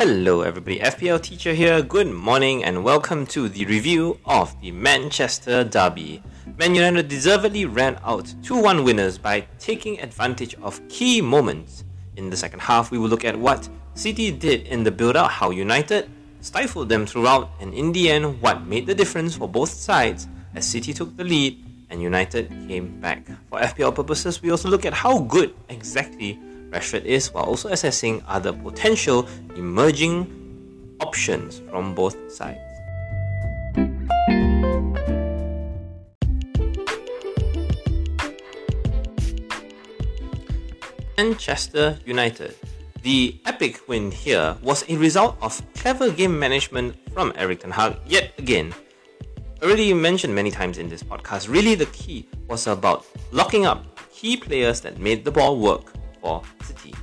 Hello, everybody. FPL teacher here. Good morning and welcome to the review of the Manchester Derby. Man United deservedly ran out 2 1 winners by taking advantage of key moments. In the second half, we will look at what City did in the build up, how United stifled them throughout, and in the end, what made the difference for both sides as City took the lead and United came back. For FPL purposes, we also look at how good exactly Rashford is while also assessing other potential emerging options from both sides. Manchester United. The epic win here was a result of clever game management from Erik Ten Hag yet again. Already mentioned many times in this podcast, really the key was about locking up key players that made the ball work for City.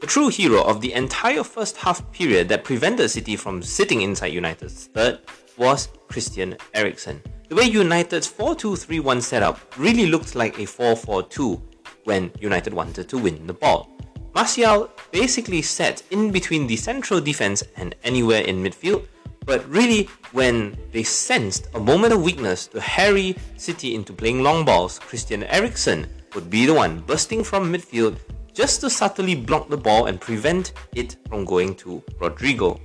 The true hero of the entire first half period that prevented City from sitting inside United's third was Christian Eriksen. The way United's 4-2-3-1 setup really looked like a 4-4-2 when United wanted to win the ball. Martial basically sat in between the central defense and anywhere in midfield, but really when they sensed a moment of weakness to harry City into playing long balls, Christian Eriksen would be the one bursting from midfield just to subtly block the ball and prevent it from going to Rodrigo.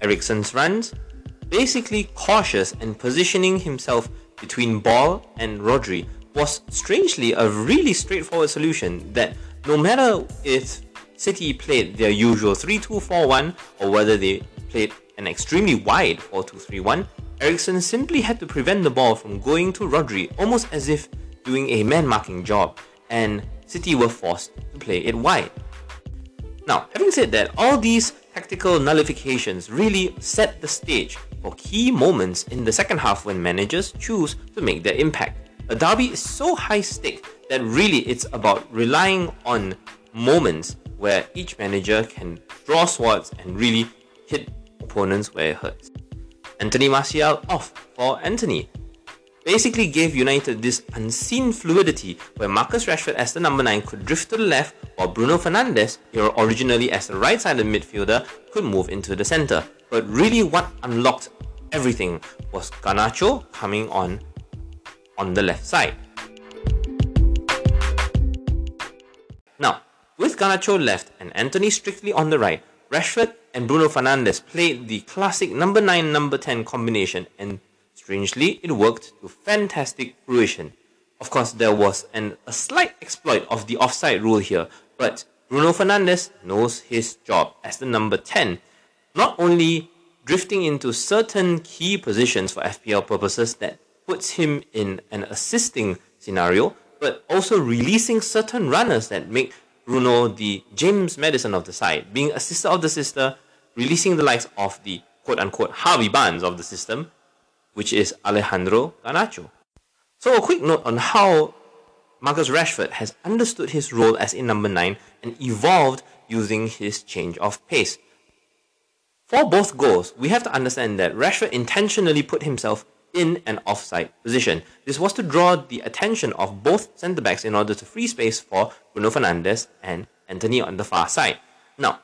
Eriksen's runs, basically cautious and positioning himself between ball and Rodri, was strangely a really straightforward solution that no matter if City played their usual 3-2-4-1 or whether they played an extremely wide 4-2-3-1, Eriksen simply had to prevent the ball from going to Rodri almost as if doing a man marking job, and City were forced to play it wide. Now, having said that, all these tactical nullifications really set the stage for key moments in the second half when managers choose to make their impact. A derby is so high stake that really it's about relying on moments where each manager can draw swords and really hit opponents where it hurts. Anthony Martial off for Antony basically gave United this unseen fluidity where Marcus Rashford as the number 9 could drift to the left while Bruno Fernandes, who originally as the right sided midfielder, could move into the centre. But really what unlocked everything was Garnacho coming on on the left side. Now, with Garnacho left and Antony strictly on the right, Rashford and Bruno Fernandes played the classic number 9 number 10 combination and Strangely, it worked to fantastic fruition. Of course, there was an, a slight exploit of the offside rule here, but Bruno Fernandes knows his job as the number 10, not only drifting into certain key positions for FPL purposes that puts him in an assisting scenario, but also releasing certain runners that make Bruno the James Maddison of the side, being a sister of the sister, releasing the likes of the quote unquote Harvey Barnes of the system, which is Alejandro Garnacho. So a quick note on how Marcus Rashford has understood his role as a number 9 and evolved using his change of pace. For both goals, we have to understand that Rashford intentionally put himself in an offside position. This was to draw the attention of both centre backs in order to free space for Bruno Fernandes and Antony on the far side. Now,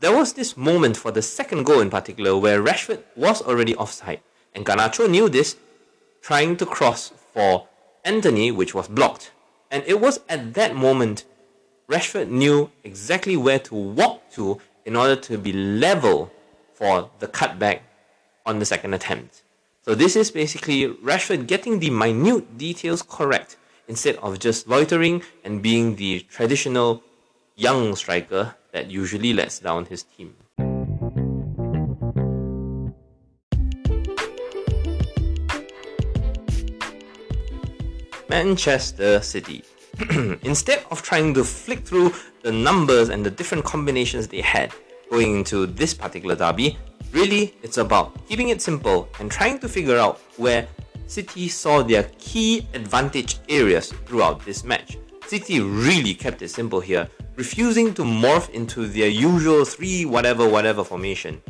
there was this moment for the second goal in particular where Rashford was already offside and Garnacho knew this, trying to cross for Antony, which was blocked. And it was at that moment Rashford knew exactly where to walk to in order to be level for the cutback on the second attempt. So this is basically Rashford getting the minute details correct instead of just loitering and being the traditional young striker that usually lets down his team. Manchester City. Instead of trying to flick through the numbers and the different combinations they had going into this particular derby, really it's about keeping it simple and trying to figure out where City saw their key advantage areas throughout this match. City really kept it simple here, refusing to morph into their usual 3 whatever whatever formation,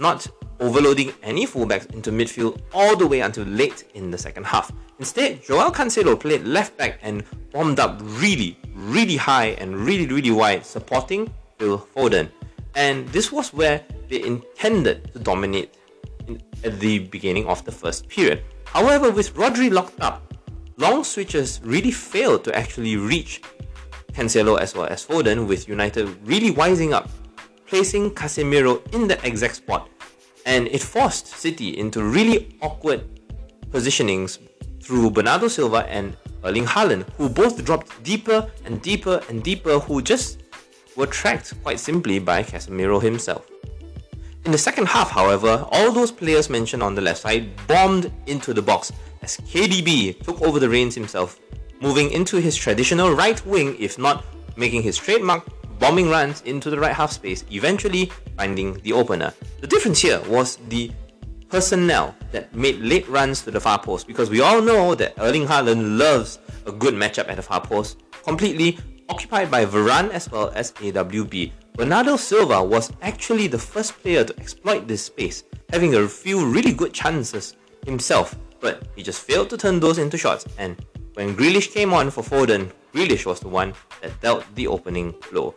not overloading any fullbacks into midfield all the way until late in the second half. Instead, Joao Cancelo played left back and bombed up really, really high and really, really wide, supporting Phil Foden. and this was where they intended to dominate in, at the beginning of the first period. However, with Rodri locked up, long switches really failed to actually reach Cancelo as well as Foden, with United really wising up, placing Casemiro in the exact spot, and it forced City into really awkward positionings through Bernardo Silva and Erling Haaland, who both dropped deeper and deeper and deeper, who just were tracked quite simply by Casemiro himself. In the second half, however, all those players mentioned on the left side bombed into the box as KDB took over the reins himself, moving into his traditional right wing, if not making his trademark bombing runs into the right half space, eventually finding the opener. The difference here was the personnel that made late runs to the far post because we all know that Erling Haaland loves a good matchup at the far post, completely occupied by Varane as well as AWB. Bernardo Silva was actually the first player to exploit this space, having a few really good chances himself, but he just failed to turn those into shots. And when Grealish came on for Foden, Grealish was the one that dealt the opening blow.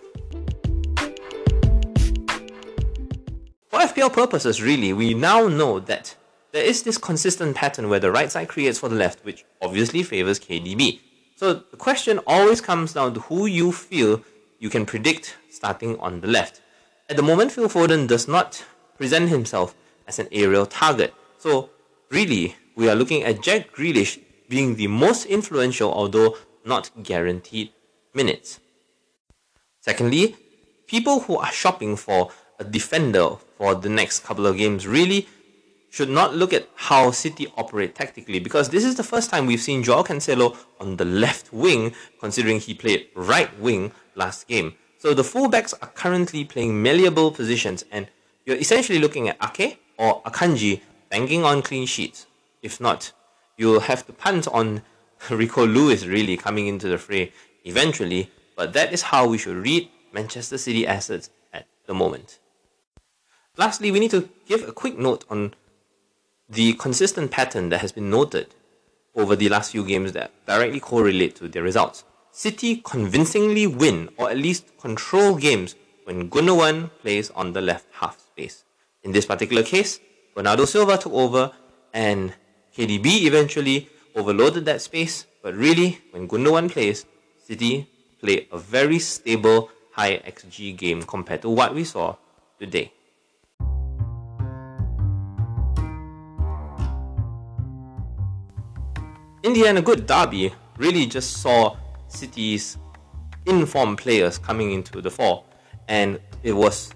For FPL purposes, really, we now know that there is this consistent pattern where the right side creates for the left, which obviously favors KDB. So the question always comes down to who you feel you can predict starting on the left. At the moment, Phil Foden does not present himself as an aerial target. So really, we are looking at Jack Grealish being the most influential, although not guaranteed minutes. Secondly, people who are shopping for a defender for the next couple of games really should not look at how City operate tactically because this is the first time we've seen Joao Cancelo on the left wing, considering he played right wing last game. So the fullbacks are currently playing malleable positions, and you're essentially looking at Ake or Akanji banking on clean sheets. If not, you'll have to punt on Rico Lewis really coming into the fray eventually, but that is how we should read Manchester City assets at the moment. Lastly, we need to give a quick note on the consistent pattern that has been noted over the last few games that directly correlate to their results. City convincingly win or at least control games when Gundogan plays on the left half space. In this particular case, Bernardo Silva took over and KDB eventually overloaded that space, but really, when Gundogan plays, City play a very stable high XG game compared to what we saw today. In the end, a good derby really just saw City's informed players coming into the fore, and it was.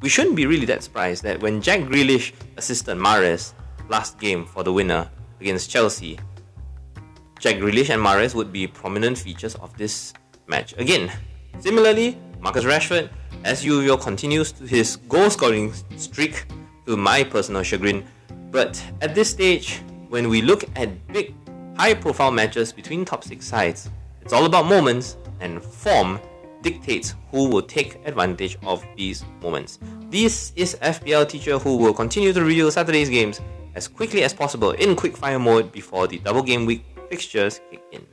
We shouldn't be really that surprised that when Jack Grealish assisted Mahrez last game for the winner against Chelsea, Jack Grealish and Mahrez would be prominent features of this match again. Similarly, Marcus Rashford, as usual, continues to his goal scoring streak to my personal chagrin. But at this stage, when we look at big high profile matches between top 6 sides. It's all about moments, and form dictates who will take advantage of these moments. This is FPL Teacher who will continue to review Saturday's games as quickly as possible in quickfire mode before the double game week fixtures kick in.